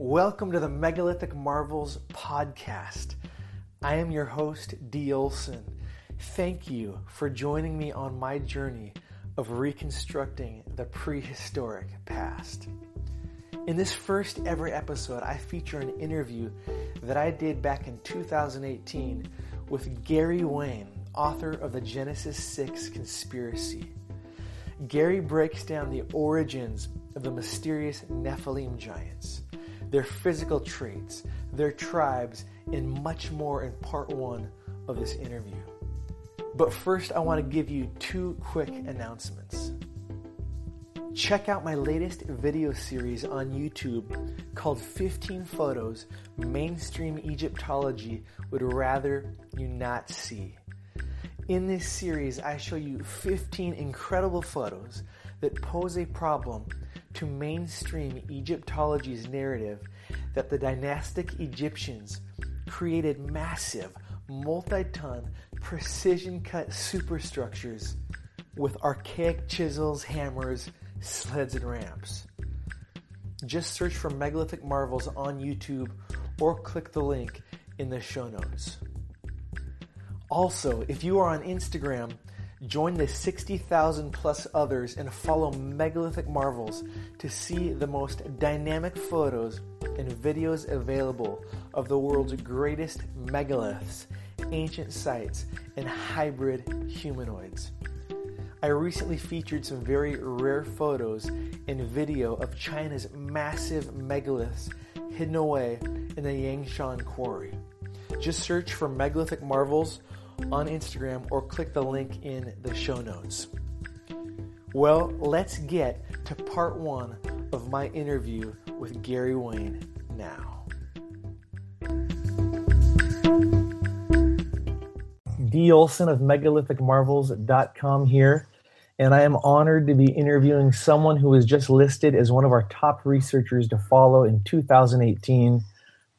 Welcome to the Megalithic Marvels podcast. I am your host, D. Olson. Thank you for joining me on my journey of reconstructing the prehistoric past. In this first ever episode, I feature an interview that I did back in 2018 with Gary Wayne, author of the Genesis 6 Conspiracy. Gary breaks down the origins of the mysterious Nephilim giants their physical traits, their tribes, and much more in part one of this interview. But first, I want to give you two quick announcements. Check out my latest video series on YouTube called 15 Photos Mainstream Egyptology Would Rather You Not See. In this series, I show you 15 incredible photos that pose a problem to mainstream Egyptology's narrative that the dynastic Egyptians created massive, multi ton, precision cut superstructures with archaic chisels, hammers, sleds, and ramps. Just search for Megalithic Marvels on YouTube or click the link in the show notes. Also, if you are on Instagram, Join the 60,000 plus others and follow Megalithic Marvels to see the most dynamic photos and videos available of the world's greatest megaliths, ancient sites, and hybrid humanoids. I recently featured some very rare photos and video of China's massive megaliths hidden away in the Yangshan quarry. Just search for Megalithic Marvels on Instagram or click the link in the show notes. Well, let's get to part one of my interview with Gary Wayne now. D. Olson of megalithicmarvels.com here, and I am honored to be interviewing someone who was just listed as one of our top researchers to follow in 2018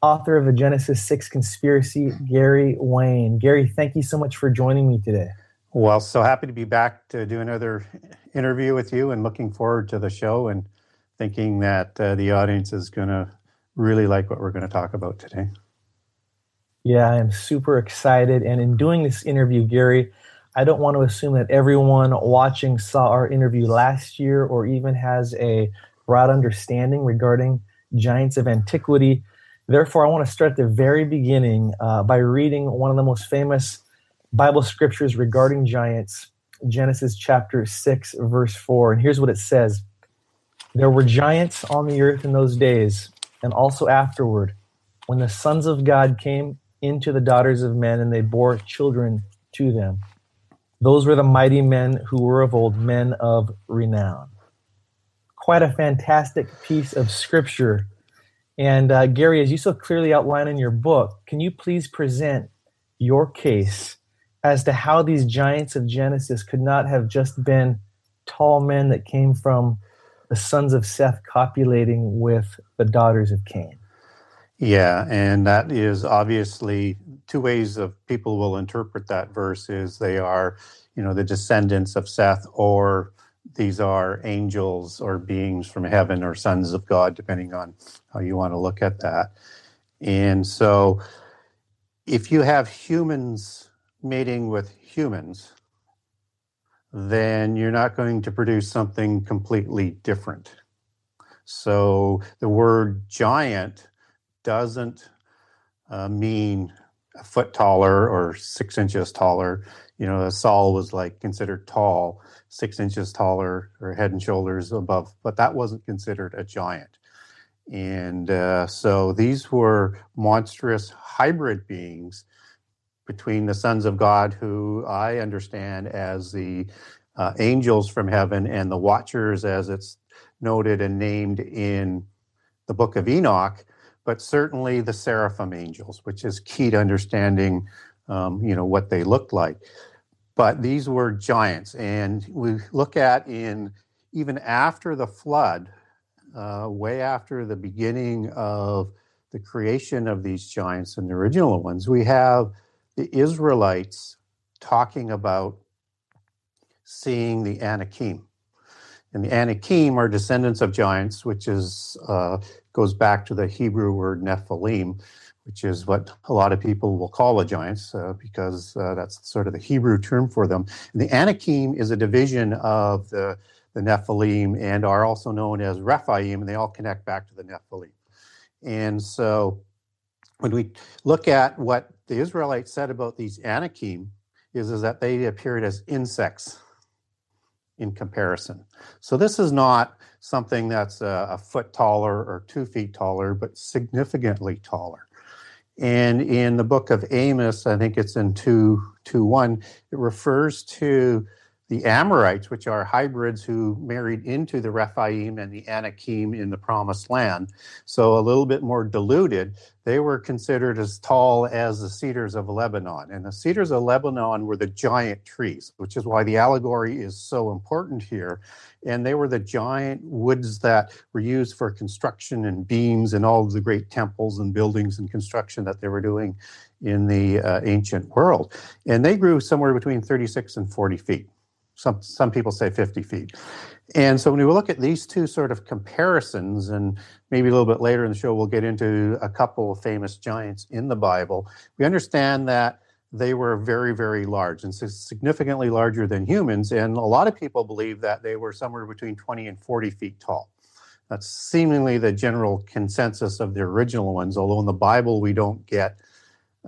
author of the Genesis 6 Conspiracy, Gary Wayne. Gary, thank you so much for joining me today. Well, so happy to be back to do another interview with you and looking forward to the show and thinking that uh, the audience is going to really like what we're going to talk about today. Yeah, I am super excited. And in doing this interview, Gary, I don't want to assume that everyone watching saw our interview last year or even has a broad understanding regarding giants of antiquity. Therefore, I want to start at the very beginning uh, by reading one of the most famous Bible scriptures regarding giants, Genesis chapter 6, verse 4. And here's what it says There were giants on the earth in those days, and also afterward, when the sons of God came into the daughters of men, and they bore children to them. Those were the mighty men who were of old, men of renown. Quite a fantastic piece of scripture and uh, Gary, as you so clearly outline in your book, can you please present your case as to how these giants of Genesis could not have just been tall men that came from the sons of Seth copulating with the daughters of Cain? Yeah, and that is obviously two ways of people will interpret that verse is they are, you know, the descendants of Seth or these are angels or beings from heaven or sons of God, depending on how you want to look at that. And so, if you have humans mating with humans, then you're not going to produce something completely different. So, the word giant doesn't uh, mean a foot taller or six inches taller. You know, a Saul was like considered tall six inches taller or head and shoulders above, but that wasn't considered a giant. And uh, so these were monstrous hybrid beings between the sons of God, who I understand as the uh, angels from heaven and the watchers, as it's noted and named in the book of Enoch, but certainly the seraphim angels, which is key to understanding, um, you know, what they looked like. But these were giants, and we look at in even after the flood, uh, way after the beginning of the creation of these giants and the original ones, we have the Israelites talking about seeing the Anakim. And the Anakim are descendants of giants, which is uh, goes back to the Hebrew word Nephilim, which is what a lot of people will call the giants uh, because uh, that's sort of the Hebrew term for them. And the Anakim is a division of the, the Nephilim and are also known as Rephaim, and they all connect back to the Nephilim. And so when we look at what the Israelites said about these Anakim, is, is that they appeared as insects in comparison. So this is not something that's a, a, foot taller or two feet taller, but significantly taller. And in the book of Amos, I think it's in 2, 2 1, it refers to the Amorites, which are hybrids who married into the Rephaim and the Anakim in the Promised Land, so a little bit more diluted, they were considered as tall as the cedars of Lebanon. And the cedars of Lebanon were the giant trees, which is why the allegory is so important here. And they were the giant woods that were used for construction and beams and all of the great temples and buildings and construction that they were doing in the uh, ancient world. And they grew somewhere between 36 and 40 feet some some people say 50 feet. And so when we look at these two sort of comparisons, and maybe a little bit later in the show we'll get into a couple of famous giants in the Bible, we understand that they were very, very large and significantly larger than humans. And a lot of people believe that they were somewhere between 20 and 40 feet tall. That's seemingly the general consensus of the original ones, although in the Bible we don't get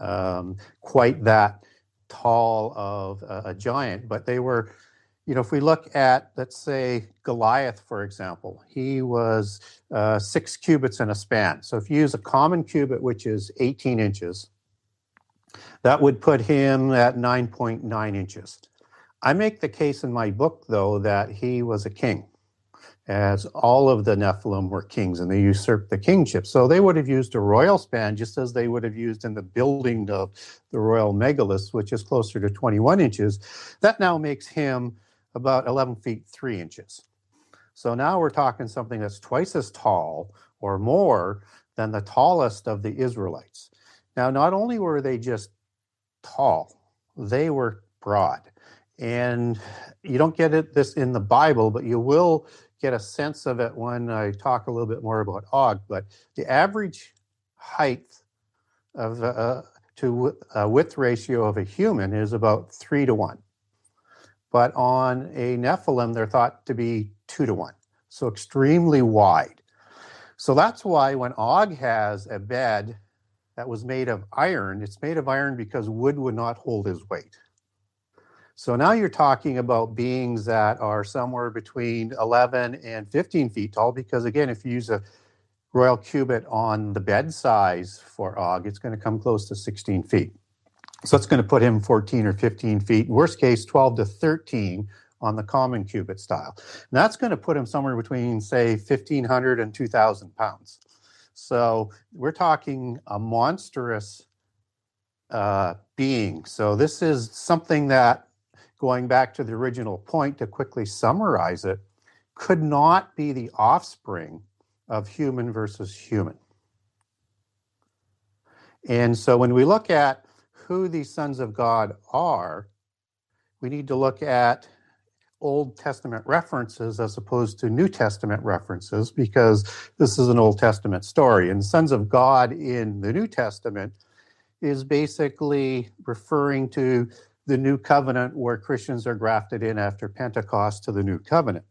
um, quite that tall of a, a giant, but they were you know, if we look at, let's say, Goliath, for example, he was uh, six cubits in a span. So if you use a common cubit, which is 18 inches, that would put him at 9.9 inches. I make the case in my book, though, that he was a king, as all of the Nephilim were kings and they usurped the kingship. So they would have used a royal span just as they would have used in the building of the royal megaliths, which is closer to 21 inches. That now makes him about 11 feet 3 inches. So now we're talking something that's twice as tall or more than the tallest of the Israelites. Now, not only were they just tall, they were broad. And you don't get it this in the Bible, but you will get a sense of it when I talk a little bit more about Og. But the average height of uh, to a width ratio of a human is about three to one but on a Nephilim, they're thought to be two to one, so extremely wide. So that's why when Og has a bed that was made of iron, it's made of iron because wood would not hold his weight. So now you're talking about beings that are somewhere between 11 and 15 feet tall, because again, if you use a royal cubit on the bed size for Og, it's going to come close to 16 feet. So it's going to put him 14 or 15 feet, worst case 12 to 13 on the common cubit style. And that's going to put him somewhere between, say, 1,500 and 2,000 pounds. So we're talking a monstrous uh, being. So this is something that, going back to the original point to quickly summarize it, could not be the offspring of human versus human. And so when we look at who these sons of God are, we need to look at Old Testament references as opposed to New Testament references because this is an Old Testament story. And sons of God in the New Testament is basically referring to the new covenant where Christians are grafted in after Pentecost to the new covenant.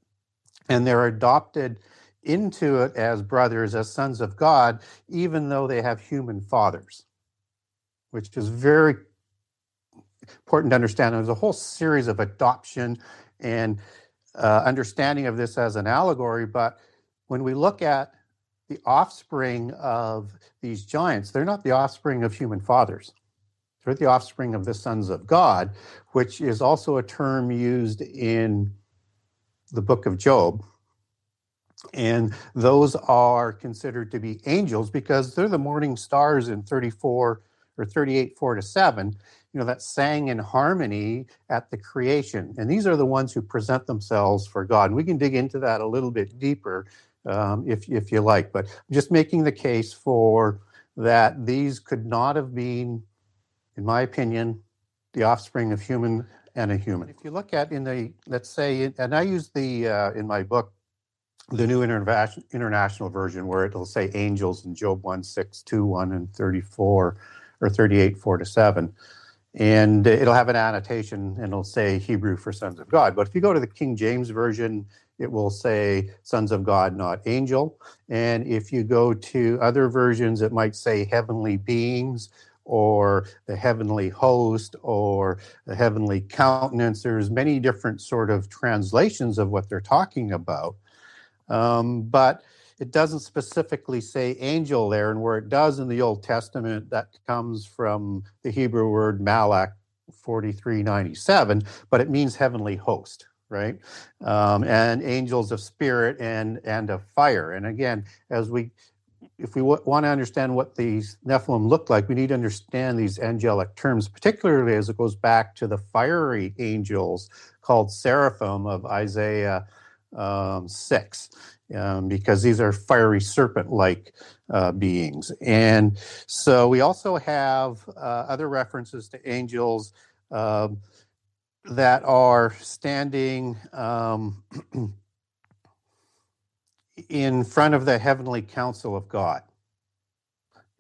And they're adopted into it as brothers, as sons of God, even though they have human fathers which is very important to understand. There's a whole series of adoption and uh, understanding of this as an allegory, but when we look at the offspring of these giants, they're not the offspring of human fathers. they're the offspring of the sons of God, which is also a term used in the book of Job. And those are considered to be angels because they're the morning stars in 34 or 38, 4 to 7, you know, that sang in harmony at the creation. And these are the ones who present themselves for God. And we can dig into that a little bit deeper um, if, if you like. But just making the case for that these could not have been in my opinion, the offspring of human and a human. If you look at in the, let's say, and I use the, uh, in my book, the new international version where it'll say angels in Job 1, 6, 2, 1, and 34 or 38, 4 to 7. And it'll have an annotation and it'll say Hebrew for sons of God. But if you go to the King James version, it will say sons of God, not angel. And if you go to other versions, it might say heavenly beings or the heavenly host or the heavenly countenance. There's many different sort of translations of what they're talking about. Um, but it doesn't specifically say angel there, and where it does in the Old Testament, that comes from the Hebrew word malak 4397, but it means heavenly host right? Um, and angels of spirit and and of fire. And again, as we if we w- want to understand what these Nephilim look like, we need to understand these angelic terms, particularly as it goes back to the fiery angels called seraphim of Isaiah um, 6, um, because these are fiery serpent like uh, beings. And so we also have uh, other references to angels um, that are standing. Um, in front of the heavenly council of God.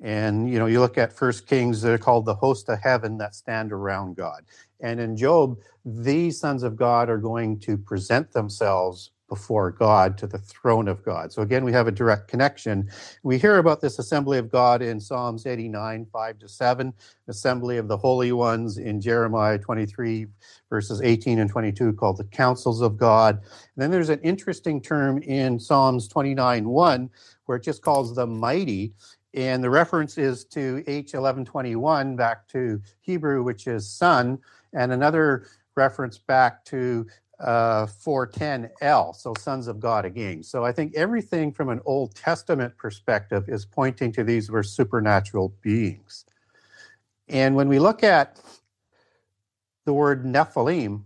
And you know, you look at First Kings, they're called the host of heaven that stand around God. And in Job, these sons of God are going to present themselves before God to the throne of God. So again, we have a direct connection. We hear about this assembly of God in Psalms 89, 5 to 7, assembly of the holy ones in Jeremiah 23, verses 18 and 22, called the councils of God. And then there's an interesting term in Psalms 29, 1, where it just calls the mighty. And the reference is to H1121 back to Hebrew, which is son, and another reference back to uh, 410L, so sons of God again. So I think everything from an Old Testament perspective is pointing to these were supernatural beings. And when we look at the word Nephilim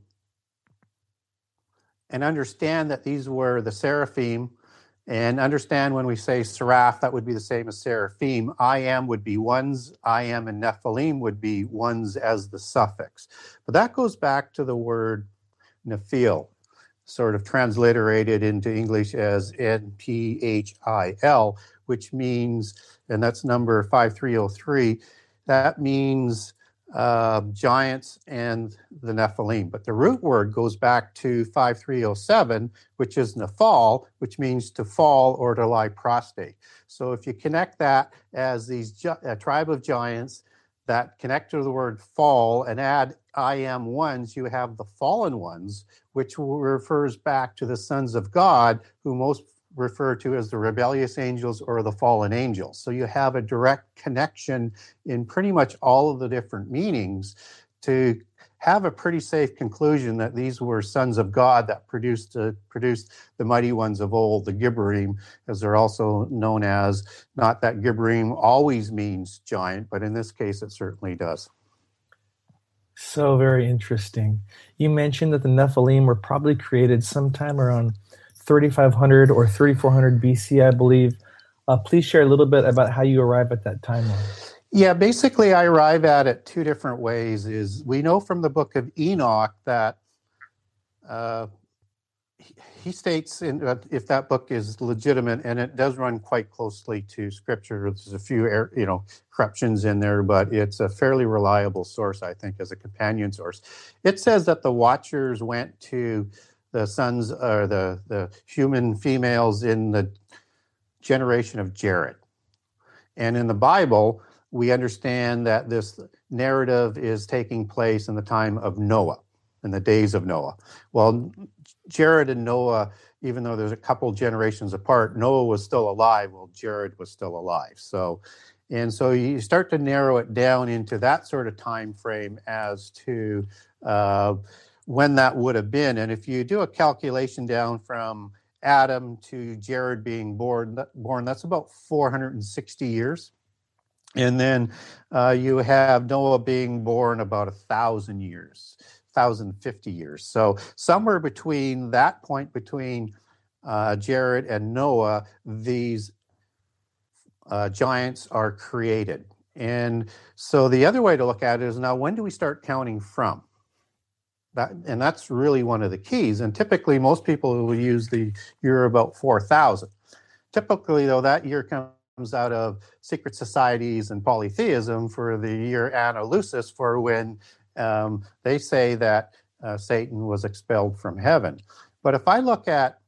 and understand that these were the seraphim, and understand when we say seraph, that would be the same as seraphim. I am would be ones, I am and Nephilim would be ones as the suffix. But that goes back to the word Nephil, sort of transliterated into English as N P H I L, which means, and that's number 5303, that means uh, giants and the Nephilim. But the root word goes back to 5307, which is Nephal, which means to fall or to lie prostrate. So if you connect that as these a tribe of giants that connect to the word fall and add I am ones, you have the fallen ones, which refers back to the sons of God, who most refer to as the rebellious angels or the fallen angels. So you have a direct connection in pretty much all of the different meanings to have a pretty safe conclusion that these were sons of God that produced uh, produced the mighty ones of old, the Gibborim, as they're also known as. Not that Gibborim always means giant, but in this case it certainly does. So very interesting. You mentioned that the Nephilim were probably created sometime around 3500 or 3400 BC, I believe. Uh, please share a little bit about how you arrive at that timeline. Yeah, basically, I arrive at it two different ways. Is we know from the book of Enoch that uh, he states in, uh, if that book is legitimate, and it does run quite closely to Scripture. There's a few, you know, corruptions in there, but it's a fairly reliable source, I think, as a companion source. It says that the Watchers went to the sons or the the human females in the generation of Jared, and in the Bible we understand that this narrative is taking place in the time of Noah, in the days of Noah. Well, Jared and Noah, even though there's a couple generations apart, Noah was still alive while Jared was still alive. So, And so you start to narrow it down into that sort of time frame as to uh, when that would have been. And if you do a calculation down from Adam to Jared being born, born that's about 460 years. And then uh, you have Noah being born about a thousand years, 1,050 years. So somewhere between that point between uh, Jared and Noah, these uh, giants are created. And so the other way to look at it is now when do we start counting from? That, and that's really one of the keys. And typically, most people will use the year about 4,000. Typically, though, that year comes out of secret societies and polytheism for the year Lucis, for when um, they say that uh, Satan was expelled from heaven. But if I look at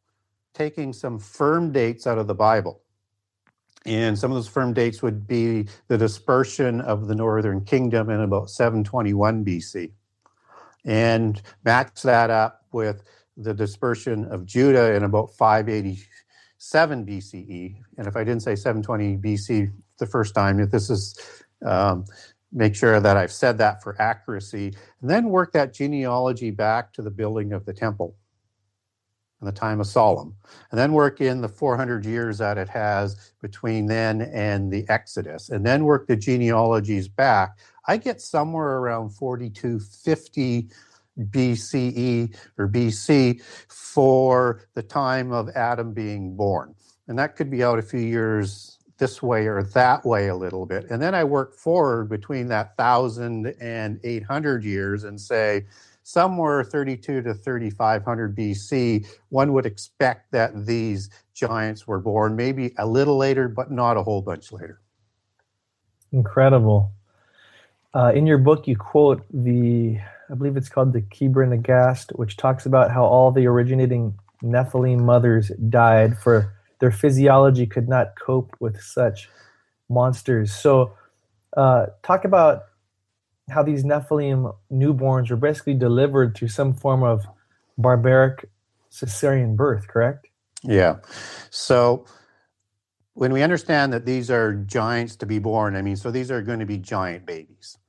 taking some firm dates out of the Bible, and some of those firm dates would be the dispersion of the northern kingdom in about 721 BC and match that up with the dispersion of Judah in about 587 BCE. And if I didn't say 720 BC the first time, if this is um, make sure that I've said that for accuracy, and then work that genealogy back to the building of the temple and the time of Solomon, and then work in the 400 years that it has between then and the Exodus, and then work the genealogies back I get somewhere around 4250 BCE or BC for the time of Adam being born. And that could be out a few years this way or that way a little bit. And then I work forward between that 1,000 and 800 years and say, somewhere 32 to 3500 BC, one would expect that these giants were born, maybe a little later, but not a whole bunch later. Incredible. Uh, in your book, you quote the, I believe it's called the Kebra Nagast, which talks about how all the originating Nephilim mothers died for their physiology could not cope with such monsters. So, uh, talk about how these Nephilim newborns were basically delivered through some form of barbaric cesarean birth, correct? Yeah. So, when we understand that these are giants to be born, I mean, so these are going to be giant babies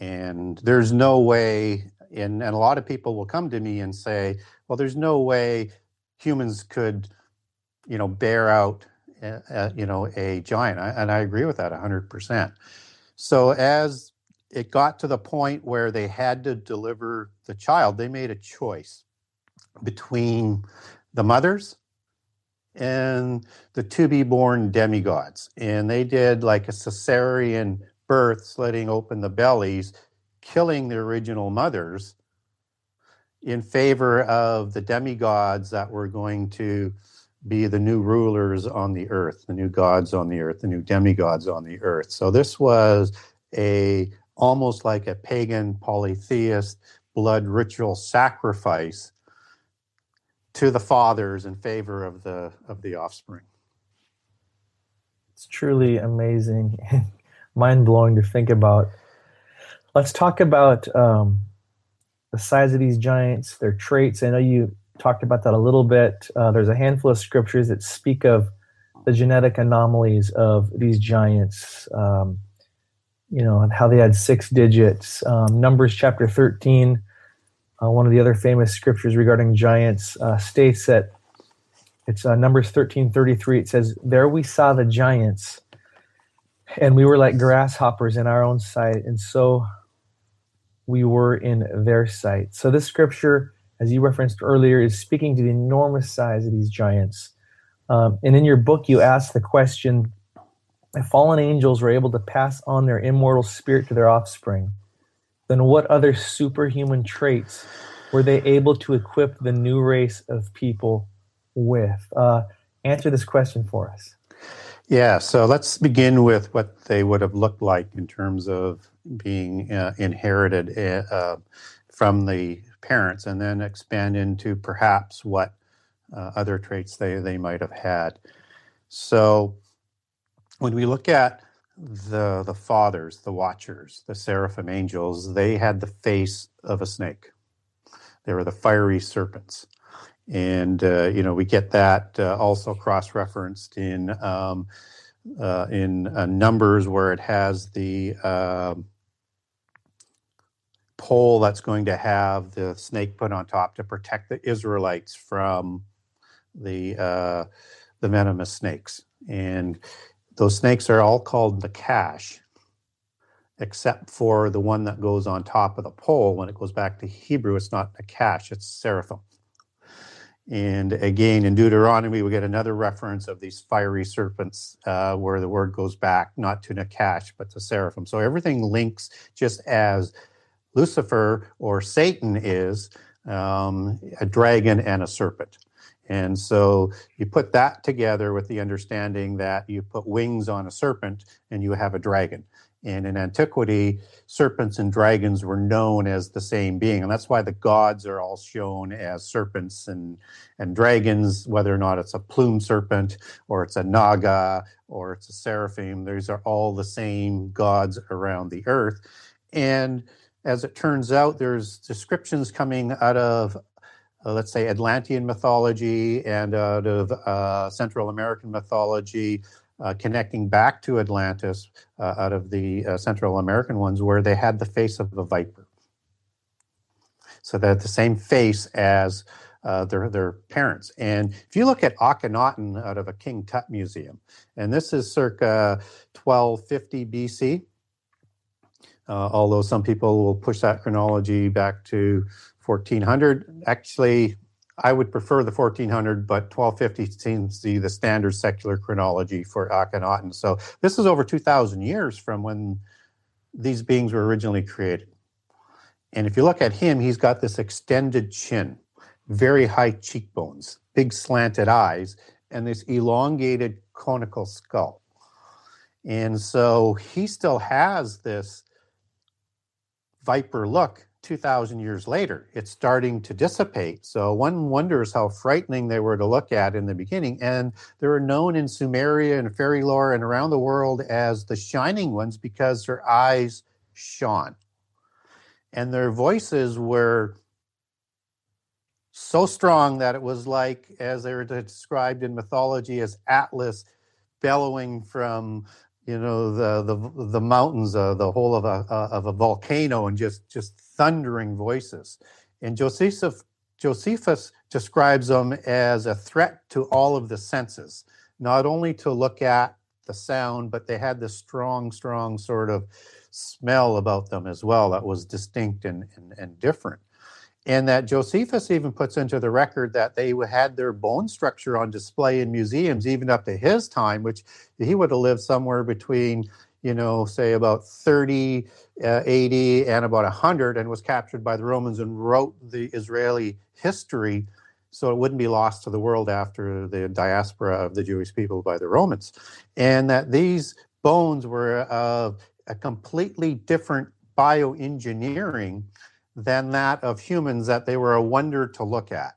and there's no way and, and a lot of people will come to me and say well there's no way humans could you know bear out uh, uh you know a giant. And i agree with that 100% so as it got to the point where they had to deliver the child they made a choice between the mothers and the to be born demigods. And they did like a cesarean birth, slitting open the bellies, killing the original mothers in favor of the demigods that were going to be the new rulers on the earth, the new gods on the earth, the new demigods on the earth. So this was a almost like a pagan polytheist blood ritual sacrifice to the fathers in favor of the of the offspring. It's truly amazing mind blowing to think about. Let's talk about um, the size of these giants, their traits. I know you talked about that a little bit. Uh, there's a handful of scriptures that speak of the genetic anomalies of these giants. Um, you know, and how they had six digits. Um, Numbers chapter 13, uh, one of the other famous scriptures regarding giants, uh, states that it's uh, Numbers 13 33. It says, There we saw the giants and we were like grasshoppers in our own sight, and so we were in their sight. So this scripture, as you referenced earlier, is speaking to the enormous size of these giants. Um, and in your book, you ask the question: If fallen angels were able to pass on their immortal spirit to their offspring, then what other superhuman traits were they able to equip the new race of people with? Uh, answer this question for us. Yeah, so let's begin with what they would have looked like in terms of being uh, inherited uh, uh, from the parents, and then expand into perhaps what uh, other traits they, they might have had. So when we look at the the fathers, the watchers, the seraphim angels, they had the face of a snake. They were the fiery serpents and uh, you know we get that uh, also cross-referenced in um, uh, in uh, Numbers where it has the um, pole that's going to have the snake put on top to protect the Israelites from the uh, the venomous snakes. And those snakes are all called Nakash, except for the one that goes on top of the pole. When it goes back to Hebrew, it's not a Nakash, it's seraphim. And again, in Deuteronomy, we get another reference of these fiery serpents uh, where the word goes back not to Nakash, but to seraphim. So everything links just as Lucifer or Satan is um, a dragon and a serpent. And so you put that together with the understanding that you put wings on a serpent and you have a dragon. And in antiquity, serpents and dragons were known as the same being. And that's why the gods are all shown as serpents and, and dragons, whether or not it's a plume serpent or it's a naga or it's a seraphim. These are all the same gods around the earth. And as it turns out, there's descriptions coming out of, uh, let's say, Atlantean mythology and out of uh, Central American mythology, uh, connecting back to Atlantis uh, out of the uh, Central American ones, where they had the face of a viper. So they had the same face as uh, their, their parents. And if you look at Akhenaten out of a King Tut museum, and this is circa 1250 BC, uh, although some people will push that chronology back to 1400. Actually, I would prefer the 1400, but 1250 seems to be the standard secular chronology for Akhenaten. So this is over 2,000 years from when these beings were originally created. And if you look at him, he's got this extended chin, very high cheekbones, big slanted eyes, and this elongated conical skull. And so he still has this Viper look 2,000 years later. It's starting to dissipate. So one wonders how frightening they were to look at in the beginning. And they were known in Sumeria and fairy lore and around the world as the shining ones because their eyes shone. And their voices were so strong that it was like, as they were described in mythology, as Atlas bellowing from you know the the the mountains, uh, the whole of a uh, of a volcano, and just just thundering voices. And Josephus Josephus describes them as a threat to all of the senses, not only to look at the sound, but they had this strong, strong sort of smell about them as well that was distinct and, and, and different and that Josephus even puts into the record that they had their bone structure on display in museums even up to his time, which he would have lived somewhere between, you know, say about 30, uh, 80, and about 100, and was captured by the Romans and wrote the Israeli history so it wouldn't be lost to the world after the diaspora of the Jewish people by the Romans. And that these bones were of a completely different bioengineering than that of humans that they were a wonder to look at.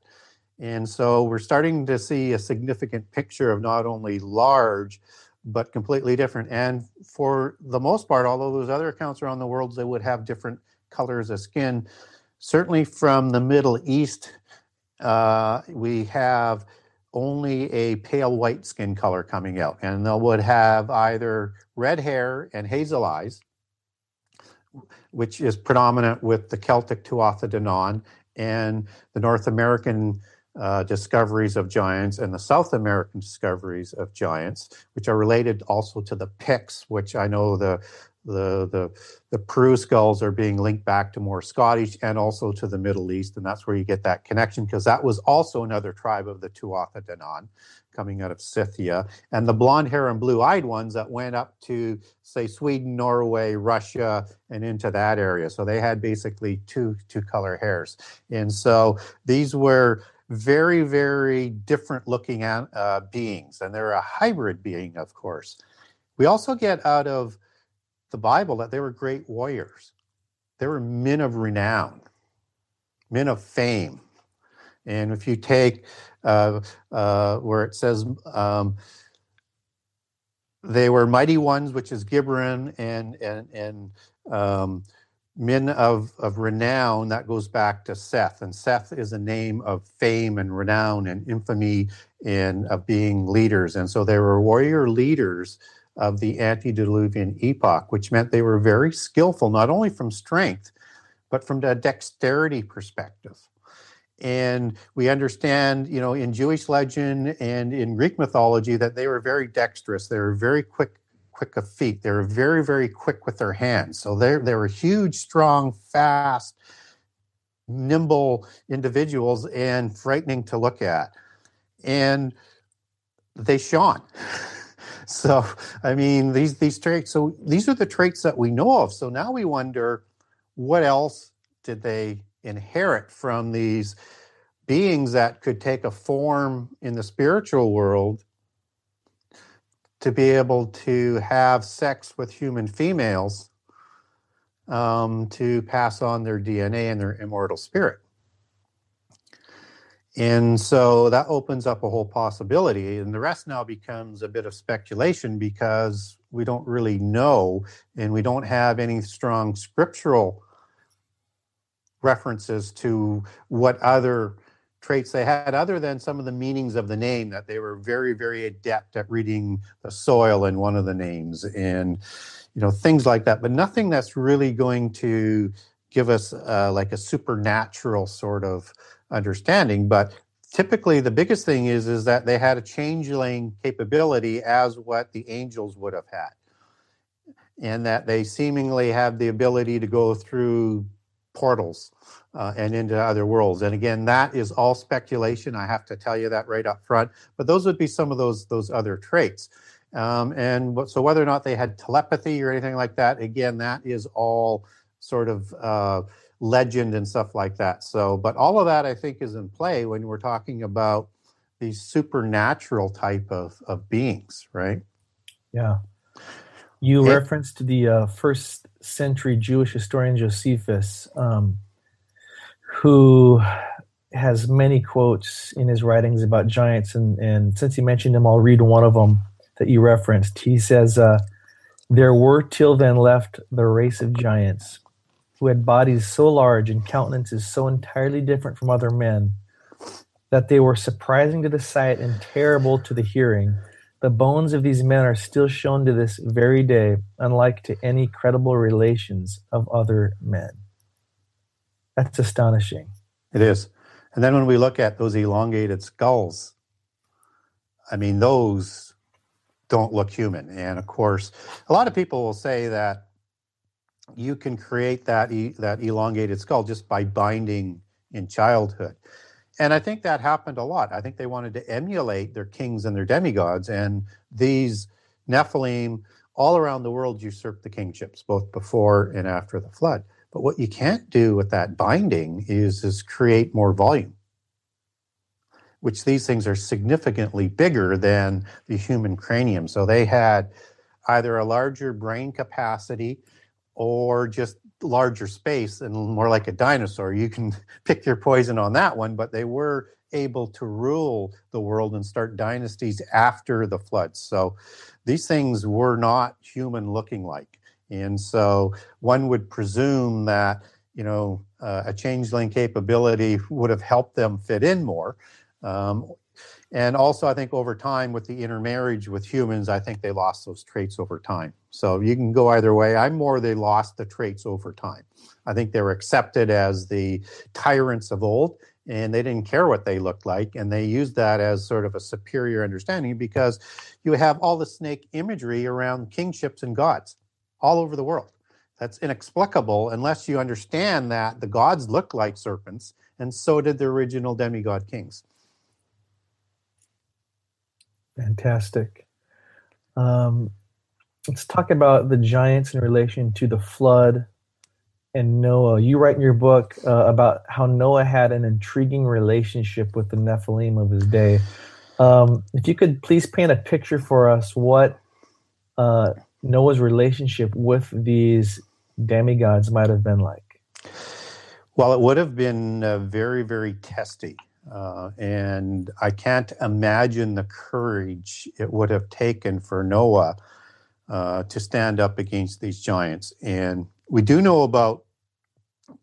And so we're starting to see a significant picture of not only large, but completely different. And for the most part, although those other accounts around the world, they would have different colors of skin. Certainly from the Middle East, uh, we have only a pale white skin color coming out. And they would have either red hair and hazel eyes, which is predominant with the Celtic Tuatha De Danann and the North American uh, discoveries of giants and the South American discoveries of giants, which are related also to the Picts, which I know the the the the Peru skulls are being linked back to more Scottish and also to the Middle East, and that's where you get that connection because that was also another tribe of the Tuatha De Danann coming out of Scythia, and the blonde hair and blue eyed ones that went up to say Sweden, Norway, Russia, and into that area. So they had basically two two color hairs, and so these were very very different looking uh, beings, and they're a hybrid being, of course. We also get out of the Bible that they were great warriors. They were men of renown, men of fame. And if you take uh, uh, where it says um, they were mighty ones, which is Gibborim, and and and um, men of of renown, that goes back to Seth, and Seth is a name of fame and renown and infamy and of being leaders, and so they were warrior leaders of the antediluvian epoch, which meant they were very skillful, not only from strength, but from the dexterity perspective. And we understand, you know, in Jewish legend and in Greek mythology that they were very dexterous. They were very quick, quick of feet. They were very, very quick with their hands. So they they were huge, strong, fast, nimble individuals and frightening to look at. And they shone. so I mean these these traits. So these are the traits that we know of. So now we wonder what else did they inherit from these beings that could take a form in the spiritual world to be able to have sex with human females um, to pass on their DNA and their immortal spirit. And so that opens up a whole possibility. And the rest now becomes a bit of speculation because we don't really know and we don't have any strong scriptural references to what other traits they had other than some of the meanings of the name that they were very very adept at reading the soil in one of the names and you know things like that but nothing that's really going to give us uh, like a supernatural sort of understanding but typically the biggest thing is is that they had a changeling capability as what the angels would have had and that they seemingly have the ability to go through portals uh, and into other worlds. And again, that is all speculation. I have to tell you that right up front. But those would be some of those those other traits. Um, and so whether or not they had telepathy or anything like that, again, that is all sort of uh, legend and stuff like that. So, but all of that I think is in play when we're talking about these supernatural type of, of beings, right? Yeah. You and, referenced the uh, first century Jewish historian Josephus. Um, who has many quotes in his writings about giants. And, and since you mentioned him, I'll read one of them that you referenced. He says, uh, There were till then left the race of giants who had bodies so large and countenances so entirely different from other men that they were surprising to the sight and terrible to the hearing. The bones of these men are still shown to this very day, unlike to any credible relations of other men. That's astonishing. It is. And then when we look at those elongated skulls, I mean, those don't look human. And of course, a lot of people will say that you can create that e- that elongated skull just by binding in childhood. And I think that happened a lot. I think they wanted to emulate their kings and their demigods, and these Nephilim all around the world usurped the kingships, both before and after the flood. But what you can't do with that binding is, is create more volume, which these things are significantly bigger than the human cranium. So they had either a larger brain capacity or just larger space and more like a dinosaur. You can pick your poison on that one, but they were able to rule the world and start dynasties after the floods. So these things were not human looking like. And so one would presume that, you know, uh, a changeling capability would have helped them fit in more. Um, and also, I think over time with the intermarriage with humans, I think they lost those traits over time. So you can go either way. I'm more they lost the traits over time. I think they were accepted as the tyrants of old, and they didn't care what they looked like. And they used that as sort of a superior understanding because you have all the snake imagery around kingships and gods all over the world. That's inexplicable unless you understand that the gods look like serpents, and so did the original demigod kings. Fantastic. Um, let's talk about the giants in relation to the flood and Noah. You write in your book uh, about how Noah had an intriguing relationship with the Nephilim of his day. Um, if you could please paint a picture for us what uh, Noah's relationship with these demigods might have been like? Well, it would have been uh, very, very testy. Uh, and I can't imagine the courage it would have taken for Noah uh, to stand up against these giants. And we do know about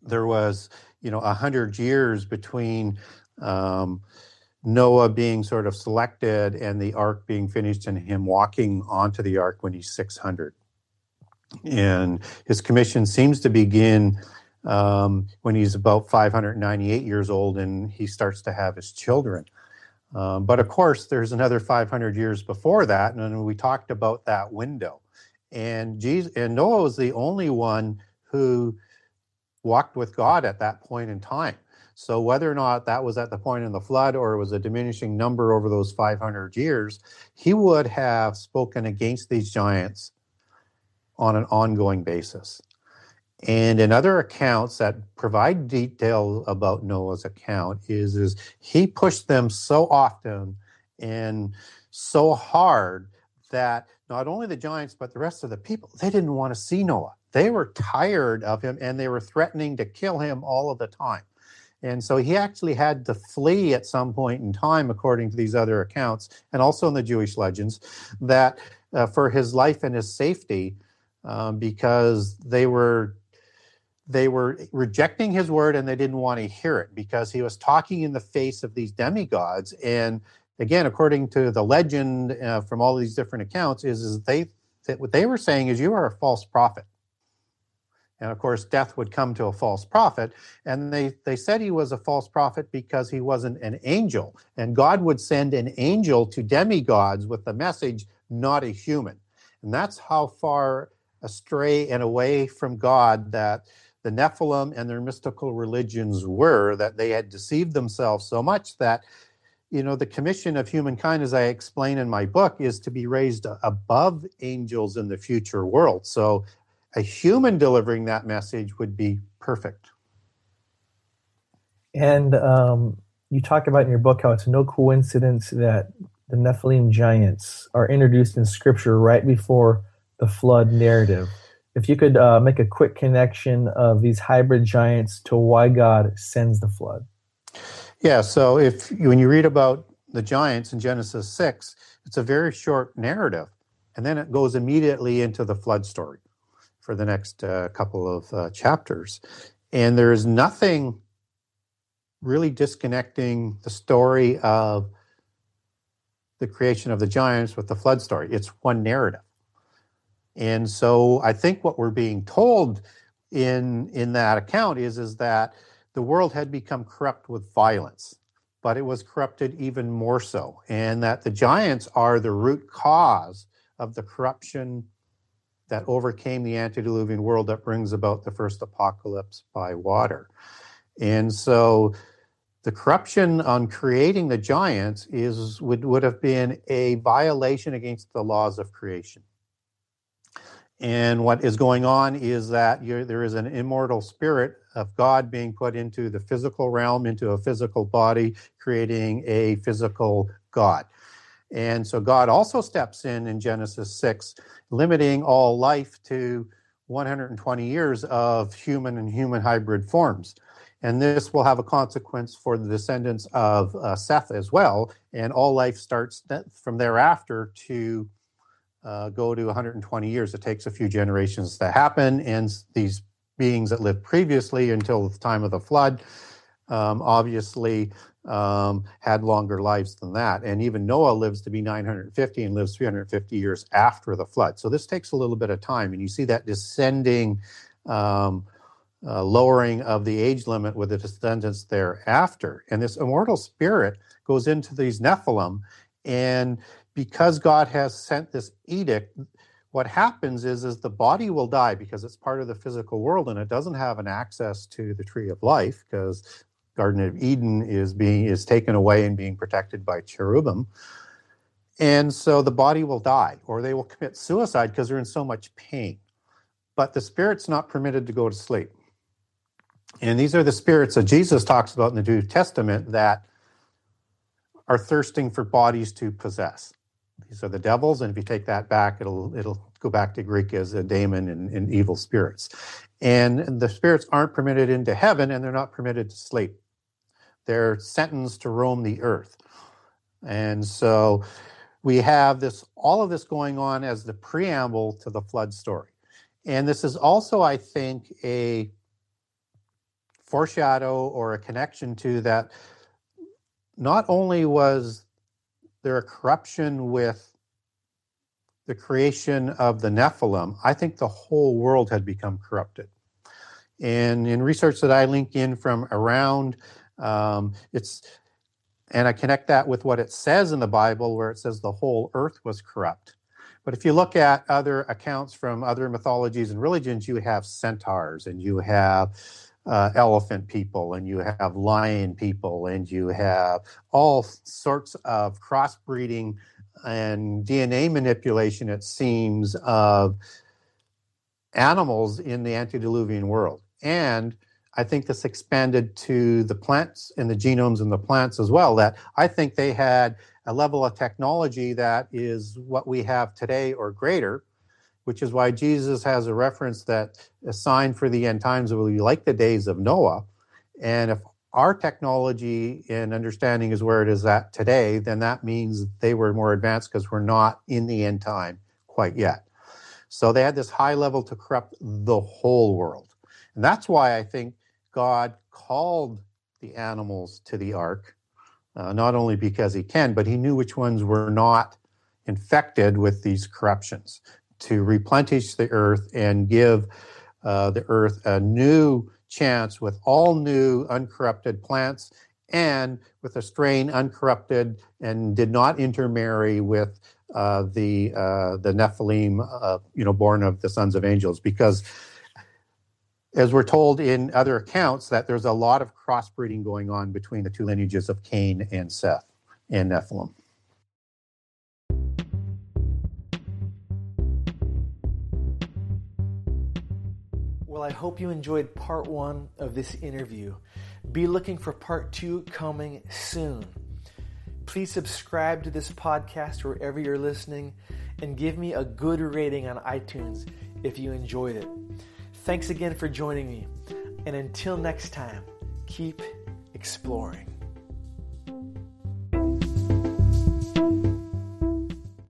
there was, you know, a hundred years between um, Noah being sort of selected and the ark being finished and him walking onto the ark when he's 600. And his commission seems to begin um, when he's about 598 years old and he starts to have his children. Um, but of course, there's another 500 years before that, and we talked about that window. And Jesus and Noah was the only one who walked with God at that point in time. So whether or not that was at the point in the flood or it was a diminishing number over those 500 years, he would have spoken against these giants on an ongoing basis. And in other accounts that provide detail about Noah's account is, is he pushed them so often and so hard that not only the giants but the rest of the people they didn't want to see Noah. They were tired of him and they were threatening to kill him all of the time. And so he actually had to flee at some point in time, according to these other accounts, and also in the Jewish legends, that uh, for his life and his safety, um, because they were they were rejecting his word and they didn't want to hear it because he was talking in the face of these demigods. And again according to the legend uh, from all these different accounts is, is they that what they were saying is you are a false prophet. And of course death would come to a false prophet. And they they said he was a false prophet because he wasn't an angel. And god would send an angel to demigods with the message not a human. And that's how far astray and away from god that the Nephilim and their mystical religions were, that they had deceived themselves so much that, you know, the commission of humankind, as I explain in my book, is to be raised above angels in the future world. So a human delivering that message would be perfect. And um, you talk about in your book how it's no coincidence that the Nephilim giants are introduced in scripture right before the flood narrative if you could uh, make a quick connection of these hybrid giants to why God sends the flood. Yeah, so if when you read about the giants in Genesis 6, it's a very short narrative. And then it goes immediately into the flood story for the next uh, couple of uh, chapters. And there's nothing really disconnecting the story of the creation of the giants with the flood story. It's one narrative. And so I think what we're being told in in that account is is that the world had become corrupt with violence, but it was corrupted even more so, and that the giants are the root cause of the corruption that overcame the antediluvian world that brings about the first apocalypse by water. And so the corruption on creating the giants is would, would have been a violation against the laws of creation. And what is going on is that there is an immortal spirit of God being put into the physical realm, into a physical body, creating a physical God. And so God also steps in in Genesis 6, limiting all life to 120 years of human and human hybrid forms. And this will have a consequence for the descendants of uh, Seth as well. And all life starts from thereafter to uh, go to 120 years. It takes a few generations to happen, and these beings that lived previously until the time of the flood um, obviously um, had longer lives than that. And even Noah lives to be 950 and lives 350 years after the flood. So this takes a little bit of time, and you see that descending. Um, uh, lowering of the age limit with the descendants thereafter. And this immortal spirit goes into these Nephilim and because God has sent this edict, what happens is is the body will die because it's part of the physical world and it doesn't have an access to the tree of life because Garden of Eden is being is taken away and being protected by cherubim. And so the body will die or they will commit suicide because they're in so much pain. But the spirit's not permitted to go to sleep. And these are the spirits that Jesus talks about in the New Testament that are thirsting for bodies to possess. These are the devils, and if you take that back, it'll it'll go back to Greek as a daemon and, and evil spirits. And the spirits aren't permitted into heaven, and they're not permitted to sleep. They're sentenced to roam the earth. And so we have this all of this going on as the preamble to the flood story. And this is also, I think, a foreshadow or a connection to that not only was there a corruption with the creation of the Nephilim, I think the whole world had become corrupted. And in research that I link in from around, um, it's and I connect that with what it says in the Bible, where it says the whole earth was corrupt. But if you look at other accounts from other mythologies and religions, you have centaurs and you have uh, elephant people and you have lion people and you have all sorts of crossbreeding and DNA manipulation, it seems, of animals in the antediluvian world. And I think this expanded to the plants and the genomes in the plants as well. That I think they had a level of technology that is what we have today or greater, which is why Jesus has a reference that a sign for the end times will be like the days of Noah. And if our technology and understanding is where it is at today, then that means they were more advanced because we're not in the end time quite yet. So they had this high level to corrupt the whole world. And that's why I think God called the animals to the ark, uh, not only because he can, but he knew which ones were not infected with these corruptions to replenish the earth and give uh, the earth a new chance with all new uncorrupted plants and with a strain uncorrupted and did not intermarry with uh, the uh, the Nephilim, uh, you know, born of the sons of angels, because as we're told in other accounts, that there's a lot of crossbreeding going on between the two lineages of Cain and Seth and Nephilim. Well, I hope you enjoyed part one of this interview. Be looking for part two coming soon. Please subscribe to this podcast wherever you're listening and give me a good rating on iTunes if you enjoyed it. Thanks again for joining me. And until next time, keep exploring.